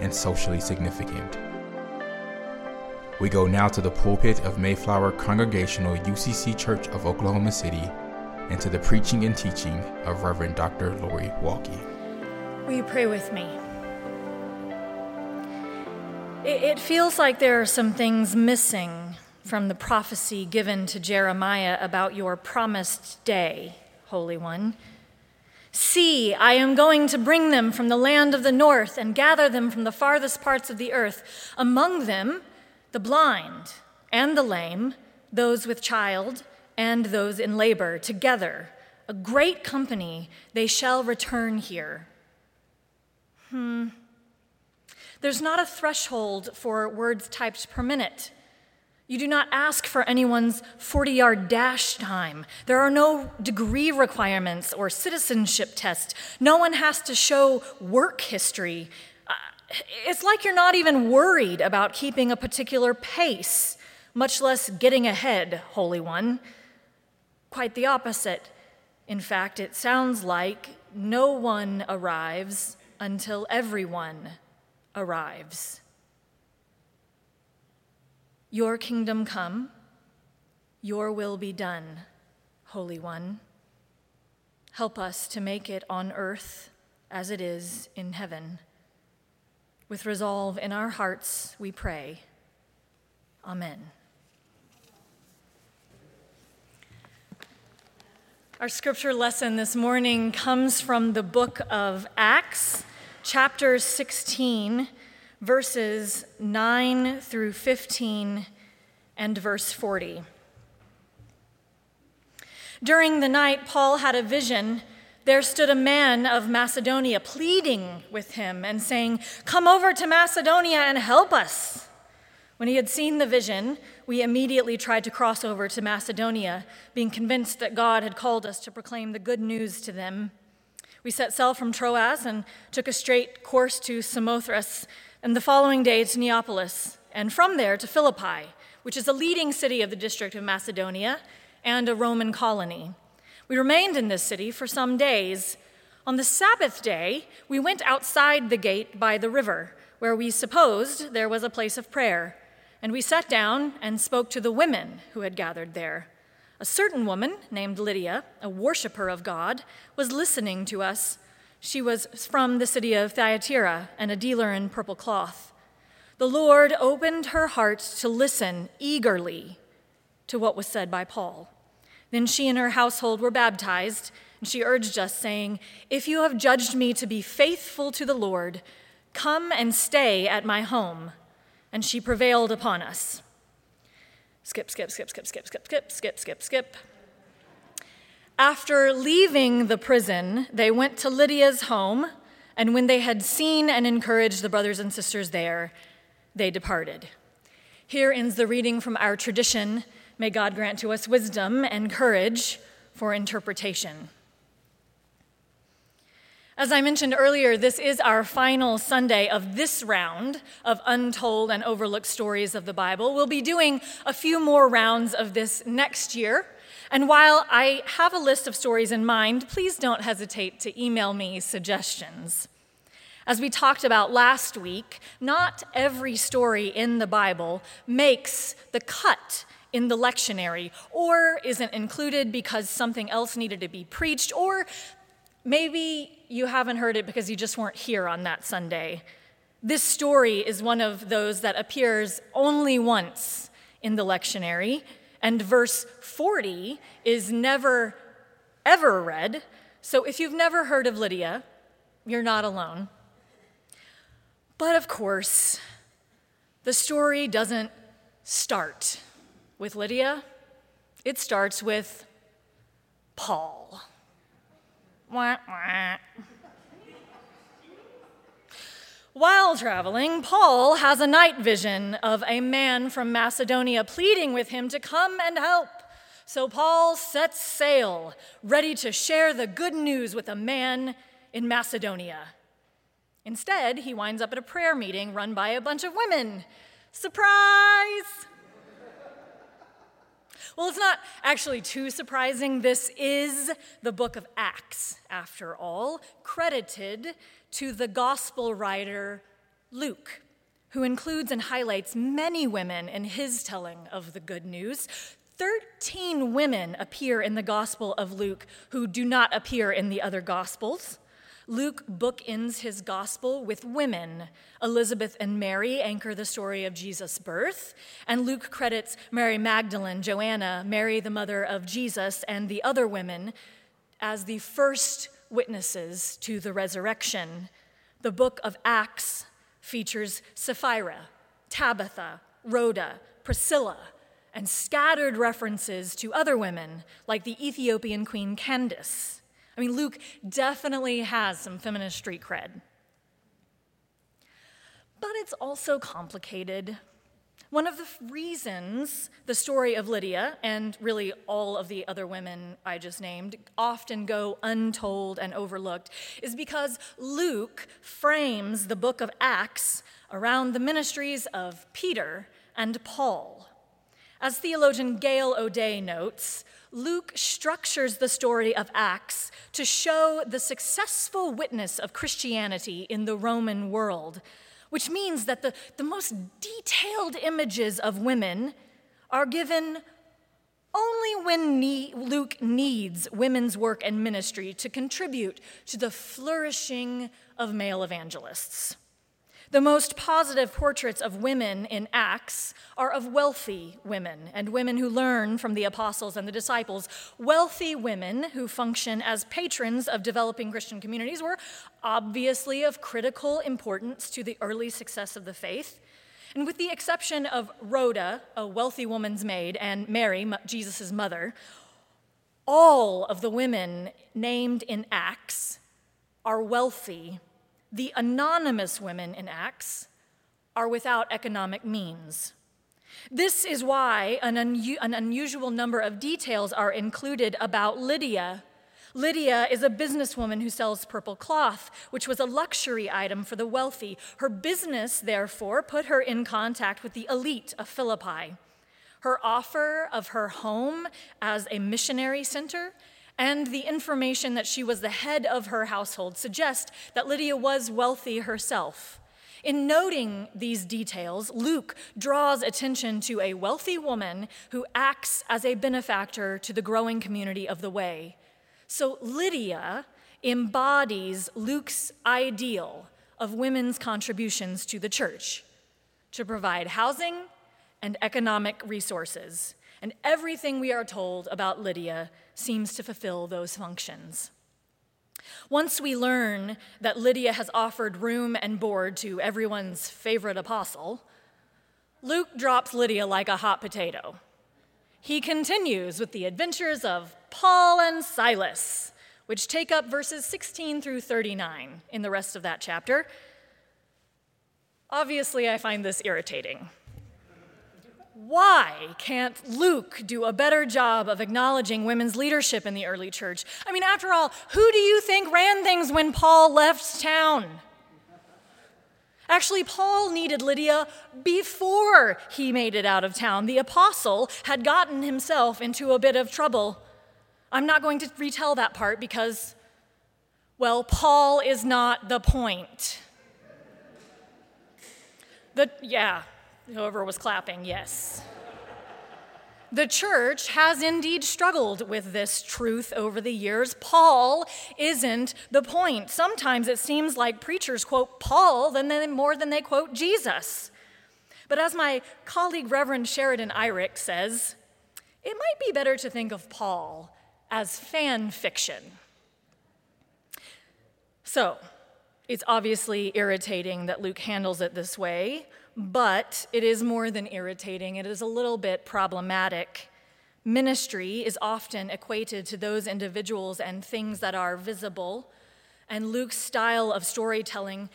and socially significant. We go now to the pulpit of Mayflower Congregational UCC Church of Oklahoma City and to the preaching and teaching of Reverend Dr. Lori Walke. Will you pray with me? It feels like there are some things missing from the prophecy given to Jeremiah about your promised day, Holy One. See, I am going to bring them from the land of the north and gather them from the farthest parts of the earth. Among them, the blind and the lame, those with child and those in labor, together, a great company, they shall return here. Hmm. There's not a threshold for words typed per minute. You do not ask for anyone's 40 yard dash time. There are no degree requirements or citizenship tests. No one has to show work history. Uh, it's like you're not even worried about keeping a particular pace, much less getting ahead, Holy One. Quite the opposite. In fact, it sounds like no one arrives until everyone arrives. Your kingdom come, your will be done, Holy One. Help us to make it on earth as it is in heaven. With resolve in our hearts, we pray. Amen. Our scripture lesson this morning comes from the book of Acts, chapter 16 verses 9 through 15 and verse 40. During the night, Paul had a vision. There stood a man of Macedonia pleading with him and saying, Come over to Macedonia and help us. When he had seen the vision, we immediately tried to cross over to Macedonia, being convinced that God had called us to proclaim the good news to them. We set sail from Troas and took a straight course to Samothrace and the following day to Neapolis, and from there to Philippi, which is a leading city of the district of Macedonia and a Roman colony. We remained in this city for some days. On the Sabbath day, we went outside the gate by the river, where we supposed there was a place of prayer, and we sat down and spoke to the women who had gathered there. A certain woman named Lydia, a worshiper of God, was listening to us she was from the city of Thyatira and a dealer in purple cloth. The Lord opened her heart to listen eagerly to what was said by Paul. Then she and her household were baptized, and she urged us, saying, If you have judged me to be faithful to the Lord, come and stay at my home. And she prevailed upon us. Skip, skip, skip, skip, skip, skip, skip, skip, skip, skip. After leaving the prison, they went to Lydia's home, and when they had seen and encouraged the brothers and sisters there, they departed. Here ends the reading from our tradition. May God grant to us wisdom and courage for interpretation. As I mentioned earlier, this is our final Sunday of this round of untold and overlooked stories of the Bible. We'll be doing a few more rounds of this next year. And while I have a list of stories in mind, please don't hesitate to email me suggestions. As we talked about last week, not every story in the Bible makes the cut in the lectionary or isn't included because something else needed to be preached or Maybe you haven't heard it because you just weren't here on that Sunday. This story is one of those that appears only once in the lectionary, and verse 40 is never, ever read. So if you've never heard of Lydia, you're not alone. But of course, the story doesn't start with Lydia, it starts with Paul. Wah, wah. While traveling, Paul has a night vision of a man from Macedonia pleading with him to come and help. So Paul sets sail, ready to share the good news with a man in Macedonia. Instead, he winds up at a prayer meeting run by a bunch of women. Surprise! Well, it's not actually too surprising. This is the book of Acts, after all, credited to the gospel writer Luke, who includes and highlights many women in his telling of the good news. 13 women appear in the Gospel of Luke who do not appear in the other Gospels. Luke bookends his gospel with women. Elizabeth and Mary anchor the story of Jesus' birth, and Luke credits Mary Magdalene, Joanna, Mary, the mother of Jesus, and the other women as the first witnesses to the resurrection. The book of Acts features Sapphira, Tabitha, Rhoda, Priscilla, and scattered references to other women like the Ethiopian queen Candace. I mean, Luke definitely has some feminist street cred. But it's also complicated. One of the reasons the story of Lydia, and really all of the other women I just named, often go untold and overlooked is because Luke frames the book of Acts around the ministries of Peter and Paul. As theologian Gail O'Day notes, Luke structures the story of Acts to show the successful witness of Christianity in the Roman world, which means that the, the most detailed images of women are given only when Luke needs women's work and ministry to contribute to the flourishing of male evangelists. The most positive portraits of women in Acts are of wealthy women and women who learn from the apostles and the disciples. Wealthy women who function as patrons of developing Christian communities were obviously of critical importance to the early success of the faith. And with the exception of Rhoda, a wealthy woman's maid, and Mary, Jesus' mother, all of the women named in Acts are wealthy the anonymous women in Acts are without economic means. This is why an, un- an, unusual number of details are included about Lydia. Lydia is a businesswoman who sells purple cloth, which was a luxury item for the wealthy. Her business, therefore, put her in contact with the elite of Philippi. Her offer of her home as a missionary center and the information that she was the head of her household suggest that Lydia was wealthy herself. In noting these details, Luke draws attention to a wealthy woman who acts as a benefactor to the growing community of the way. So Lydia embodies Luke's ideal of women's contributions to the church to provide housing and economic resources. And everything we are told about Lydia seems to fulfill those functions. Once we learn that Lydia has offered room and board to everyone's favorite apostle, Luke drops Lydia like a hot potato. He continues with the adventures of Paul and Silas, which take up verses 16 through 39 in the rest of that chapter. Obviously, I find this irritating. Why can't Luke do a better job of acknowledging women's leadership in the early church? I mean, after all, who do you think ran things when Paul left town? Actually, Paul needed Lydia before he made it out of town. The apostle had gotten himself into a bit of trouble. I'm not going to retell that part because, well, Paul is not the point. The, yeah, Whoever was clapping, yes. the church has indeed struggled with this truth over the years. Paul isn't the point. Sometimes it seems like preachers quote Paul more than they quote Jesus. But as my colleague Reverend Sheridan Eyrick says, it might be better to think of Paul as fan fiction. So, it's obviously irritating that Luke handles it this way, but it is more than irritating, it is a little bit problematic. Ministry is often equated to those individuals and things that are visible, and Luke's style of storytelling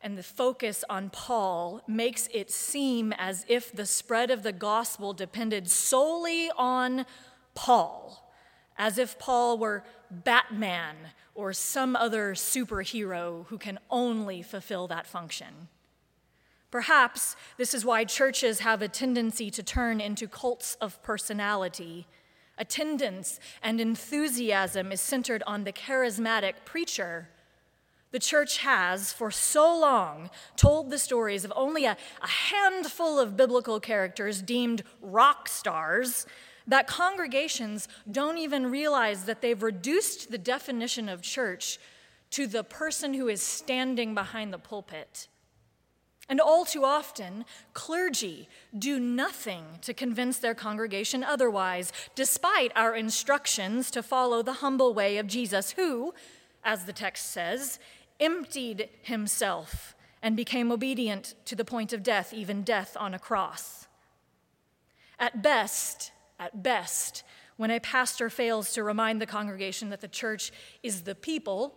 and the focus on Paul makes it seem as if the spread of the gospel depended solely on Paul, as if Paul were Batman or some other superhero who can only fulfill that function. Perhaps this is why churches have a tendency to turn into cults of personality. Attendance and enthusiasm is centered on the charismatic preacher the church has, for so long, told the stories of only a, a, handful of biblical characters deemed rock stars that congregations don't even realize that they've reduced the definition of church to the person who is standing behind the pulpit. And all too often, clergy do nothing to convince their congregation otherwise, despite our instructions to follow the humble way of Jesus, who, as the text says, emptied himself and became obedient to the point of death, even death on a cross. At best, at best, when a pastor fails to remind the congregation that the church is the people,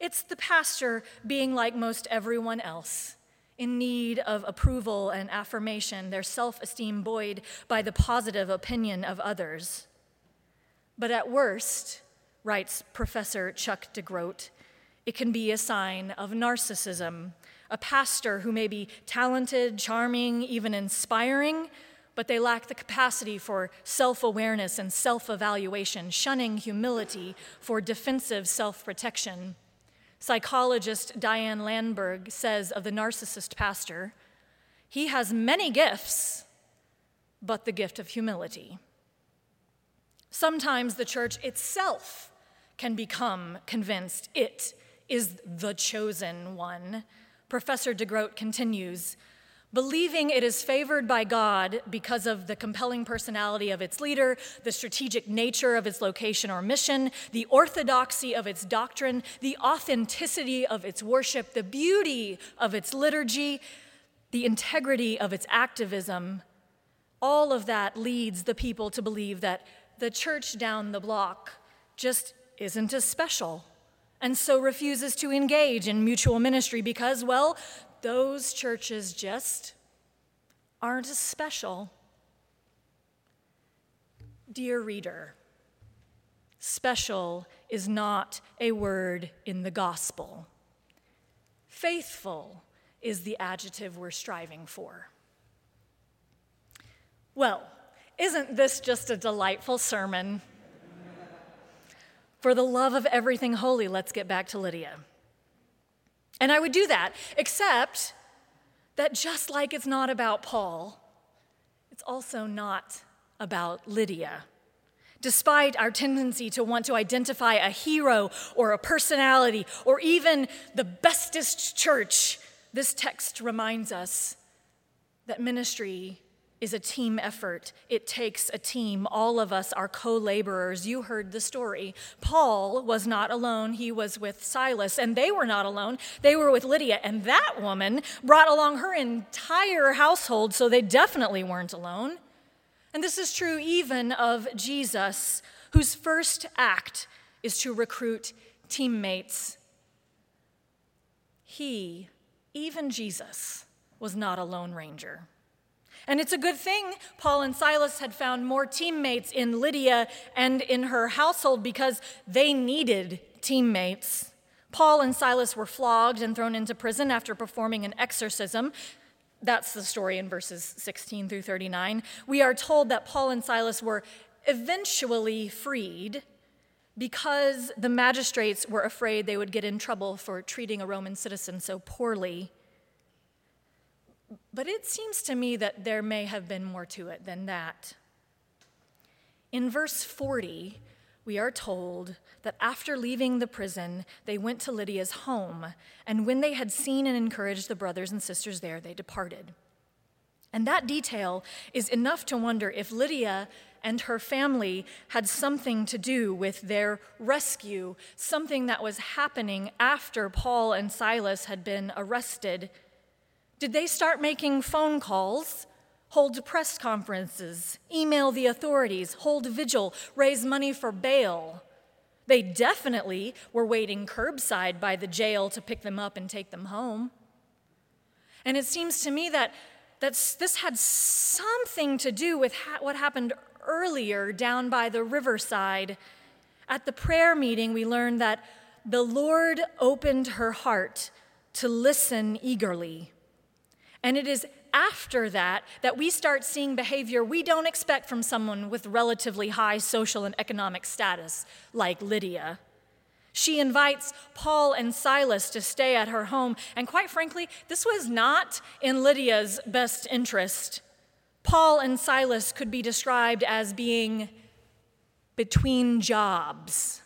it's the pastor being like most everyone else, in need of approval and affirmation, their self esteem buoyed by the positive opinion of others. But at worst, writes Professor Chuck DeGroat, it can be a sign of narcissism, a pastor who may be talented, charming, even inspiring, but they lack the capacity for self awareness and self evaluation, shunning humility for defensive self protection. Psychologist Diane Langberg says of the narcissist pastor, he has many gifts, but the gift of humility. Sometimes the church itself can become convinced it is the chosen one. Professor DeGroat continues believing it is favored by God because of the compelling personality of its leader, the strategic nature of its location or mission, the orthodoxy of its doctrine, the authenticity of its worship, the beauty of its liturgy, the integrity of its activism. All of that leads the people to believe that the church down the block just isn't as special and so refuses to engage in mutual ministry because, well, those churches just aren't as special. Dear reader, special is not a word in the gospel. Faithful is the adjective we're striving for. Well, isn't this just a delightful sermon? For the love of everything holy, let's get back to Lydia. And I would do that, except that just like it's not about Paul, it's also not about Lydia. Despite our tendency to want to identify a hero or a personality or even the bestest church, this text reminds us that ministry is a team effort. It takes a team. All of us are co laborers. You heard the story. Paul was not alone, he was with Silas, and they were not alone. They were with Lydia, and that woman brought along her entire household, so they definitely weren't alone. And this is true even of Jesus, whose first act is to recruit teammates. He, even Jesus, was not a lone ranger. And it's a good thing Paul and Silas had found more teammates in Lydia and in her household because they needed teammates. Paul and Silas were flogged and thrown into prison after performing an exorcism. That's the story in verses 16 through 39. We are told that Paul and Silas were eventually freed because the magistrates were afraid they would get in trouble for treating a Roman citizen so poorly. But it seems to me that there may have been more to it than that. In verse 40, we are told that after leaving the prison, they went to Lydia's home, and when they had seen and encouraged the brothers and sisters there, they departed. And that detail is enough to wonder if Lydia and her family had something to do with their rescue, something that was happening after Paul and Silas had been arrested. Did they start making phone calls, hold press conferences, email the authorities, hold vigil, raise money for bail? They definitely were waiting curbside by the jail to pick them up and take them home. And it seems to me that that's, this had something to do with ha- what happened earlier down by the riverside. At the prayer meeting, we learned that the Lord opened her heart to listen eagerly. And it is after that that we start seeing behavior we don't expect from someone with relatively high social and economic status, like Lydia. She invites Paul and Silas to stay at her home, and quite frankly, this was not in Lydia's best interest. Paul and Silas could be described as being between jobs.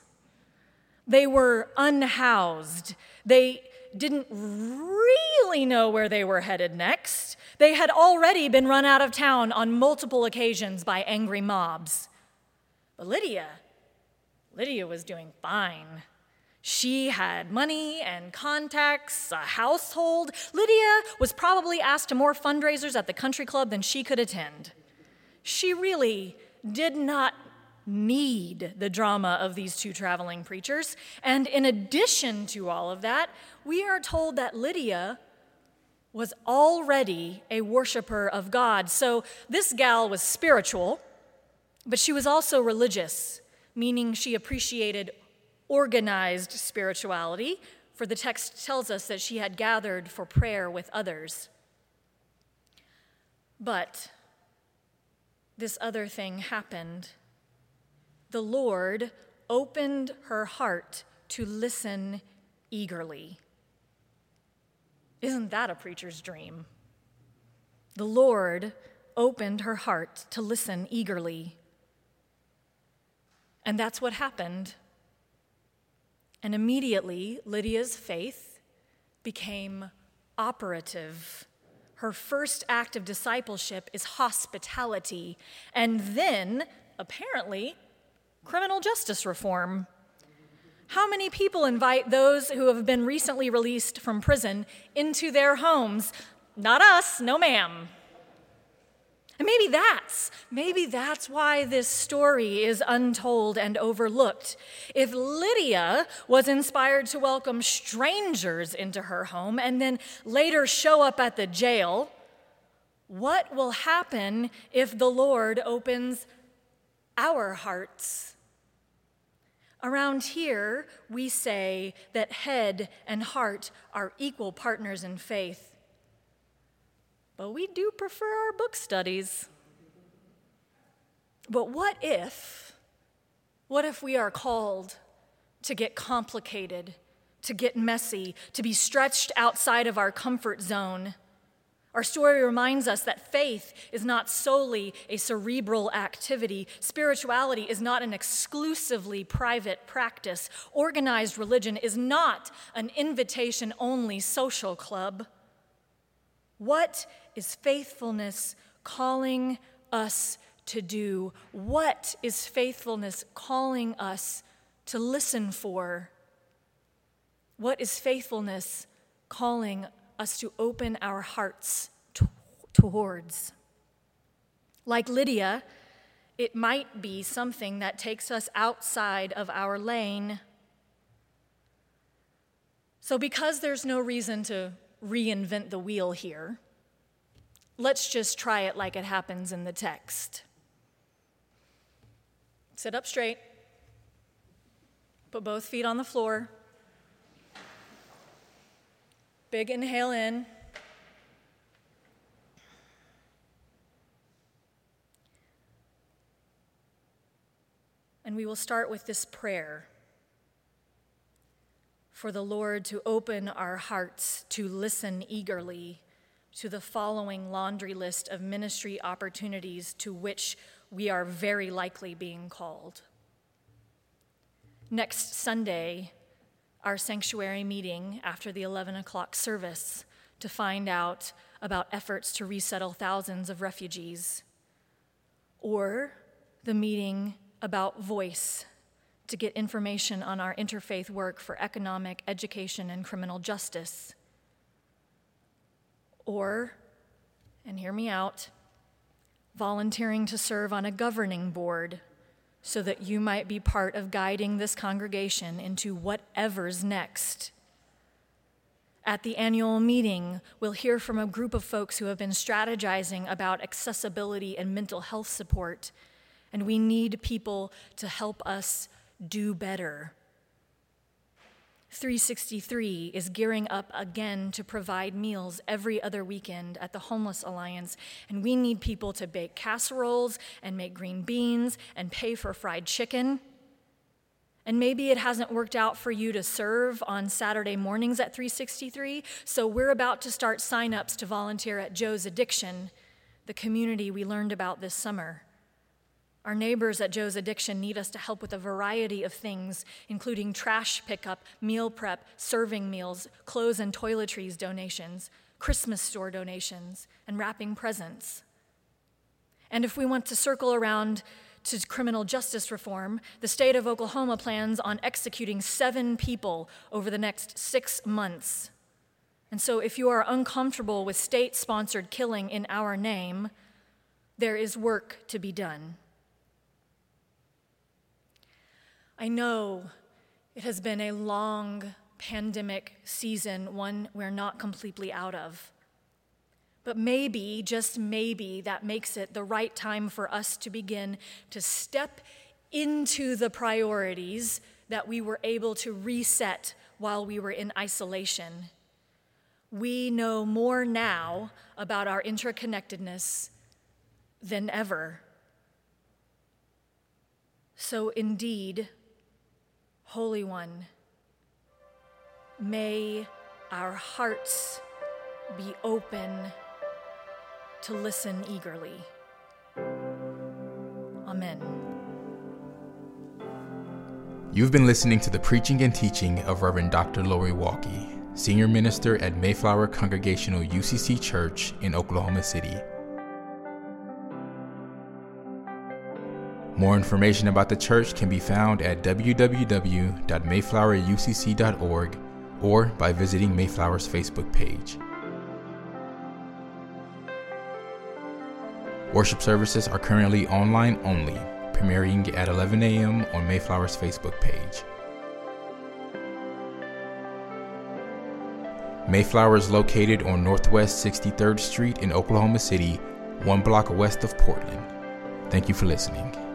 They were unhoused. They didn't really know where they were headed next. They had already been run out of town on multiple occasions by angry mobs. But Lydia, Lydia was doing fine. She had money and contacts, a household. Lydia was probably asked to more fundraisers at the country club than she could attend. She really did not need the drama of these two traveling preachers. And in addition to all of that, we are told that Lydia was already a worshiper of God. So this gal was spiritual, but she was also religious, meaning she appreciated organized spirituality, for the text tells us that she had gathered for prayer with others. But this other thing happened. The Lord opened her heart to listen eagerly. Isn't that a preacher's dream? The Lord opened her heart to listen eagerly. And that's what happened. And immediately, Lydia's faith became operative. Her first act of discipleship is hospitality, and then, apparently, criminal justice reform. How many people invite those who have been recently released from prison into their homes? Not us, no ma'am. And maybe that's, maybe that's why this story is untold and overlooked. If Lydia was inspired to welcome strangers into her home and then later show up at the jail, what will happen if the Lord opens our hearts? Around here, we say that head and heart are equal partners in faith. But we do prefer our book studies. But what if, what if we are called to get complicated, to get messy, to be stretched outside of our comfort zone? Our story reminds us that faith is not solely a cerebral activity. Spirituality is not an exclusively private practice. Organized religion is not an invitation only social club. What is faithfulness calling us to do? What is faithfulness calling us to listen for? What is faithfulness calling us to open our hearts t- towards? Like Lydia, it might be something that takes us outside of our lane. So, because there's no reason to reinvent the wheel here. Let's just try it like it happens in the text. Sit up straight, put both feet on the floor. Big inhale in. And we will start with this prayer for the Lord to open our hearts to listen eagerly to the following laundry list of ministry opportunities to which we are very likely being called. Next Sunday, our sanctuary meeting after the 11 o'clock service to find out about efforts to resettle thousands of refugees, or the meeting about voice to get information on our interfaith work for economic, education, and criminal justice. Or, and hear me out, volunteering to serve on a governing board so that you might be part of guiding this congregation into whatever's next. At the annual meeting, we'll hear from a group of folks who have been strategizing about accessibility and mental health support, and we need people to help us do better. 363 is gearing up again to provide meals every other weekend at the Homeless Alliance, and we need people to bake casseroles and make green beans and pay for fried chicken. And maybe it hasn't worked out for you to serve on Saturday mornings at 363, so we're about to start sign-ups to volunteer at Joe's Addiction, the community we learned about this summer. Our neighbors at Joe's Addiction need us to help with a variety of things, including trash pickup, meal prep, serving meals, clothes and toiletries donations, Christmas store donations, and wrapping presents. And if we want to circle around to criminal justice reform, the state of Oklahoma plans on executing seven people over the next six months. And so, if you are uncomfortable with state sponsored killing in our name, there is work to be done. I know it has been a long pandemic season, one we're not completely out of. But maybe, just maybe, that makes it the right time for us to begin to step into the priorities that we were able to reset while we were in isolation. We know more now about our interconnectedness than ever. So, indeed, Holy One, may our hearts be open to listen eagerly. Amen. You've been listening to the preaching and teaching of Reverend Dr. Lori Walke, Senior Minister at Mayflower Congregational UCC Church in Oklahoma City. More information about the church can be found at www.mayflowerucc.org or by visiting Mayflower's Facebook page. Worship services are currently online only, premiering at 11 a.m. on Mayflower's Facebook page. Mayflower is located on Northwest 63rd Street in Oklahoma City, one block west of Portland. Thank you for listening.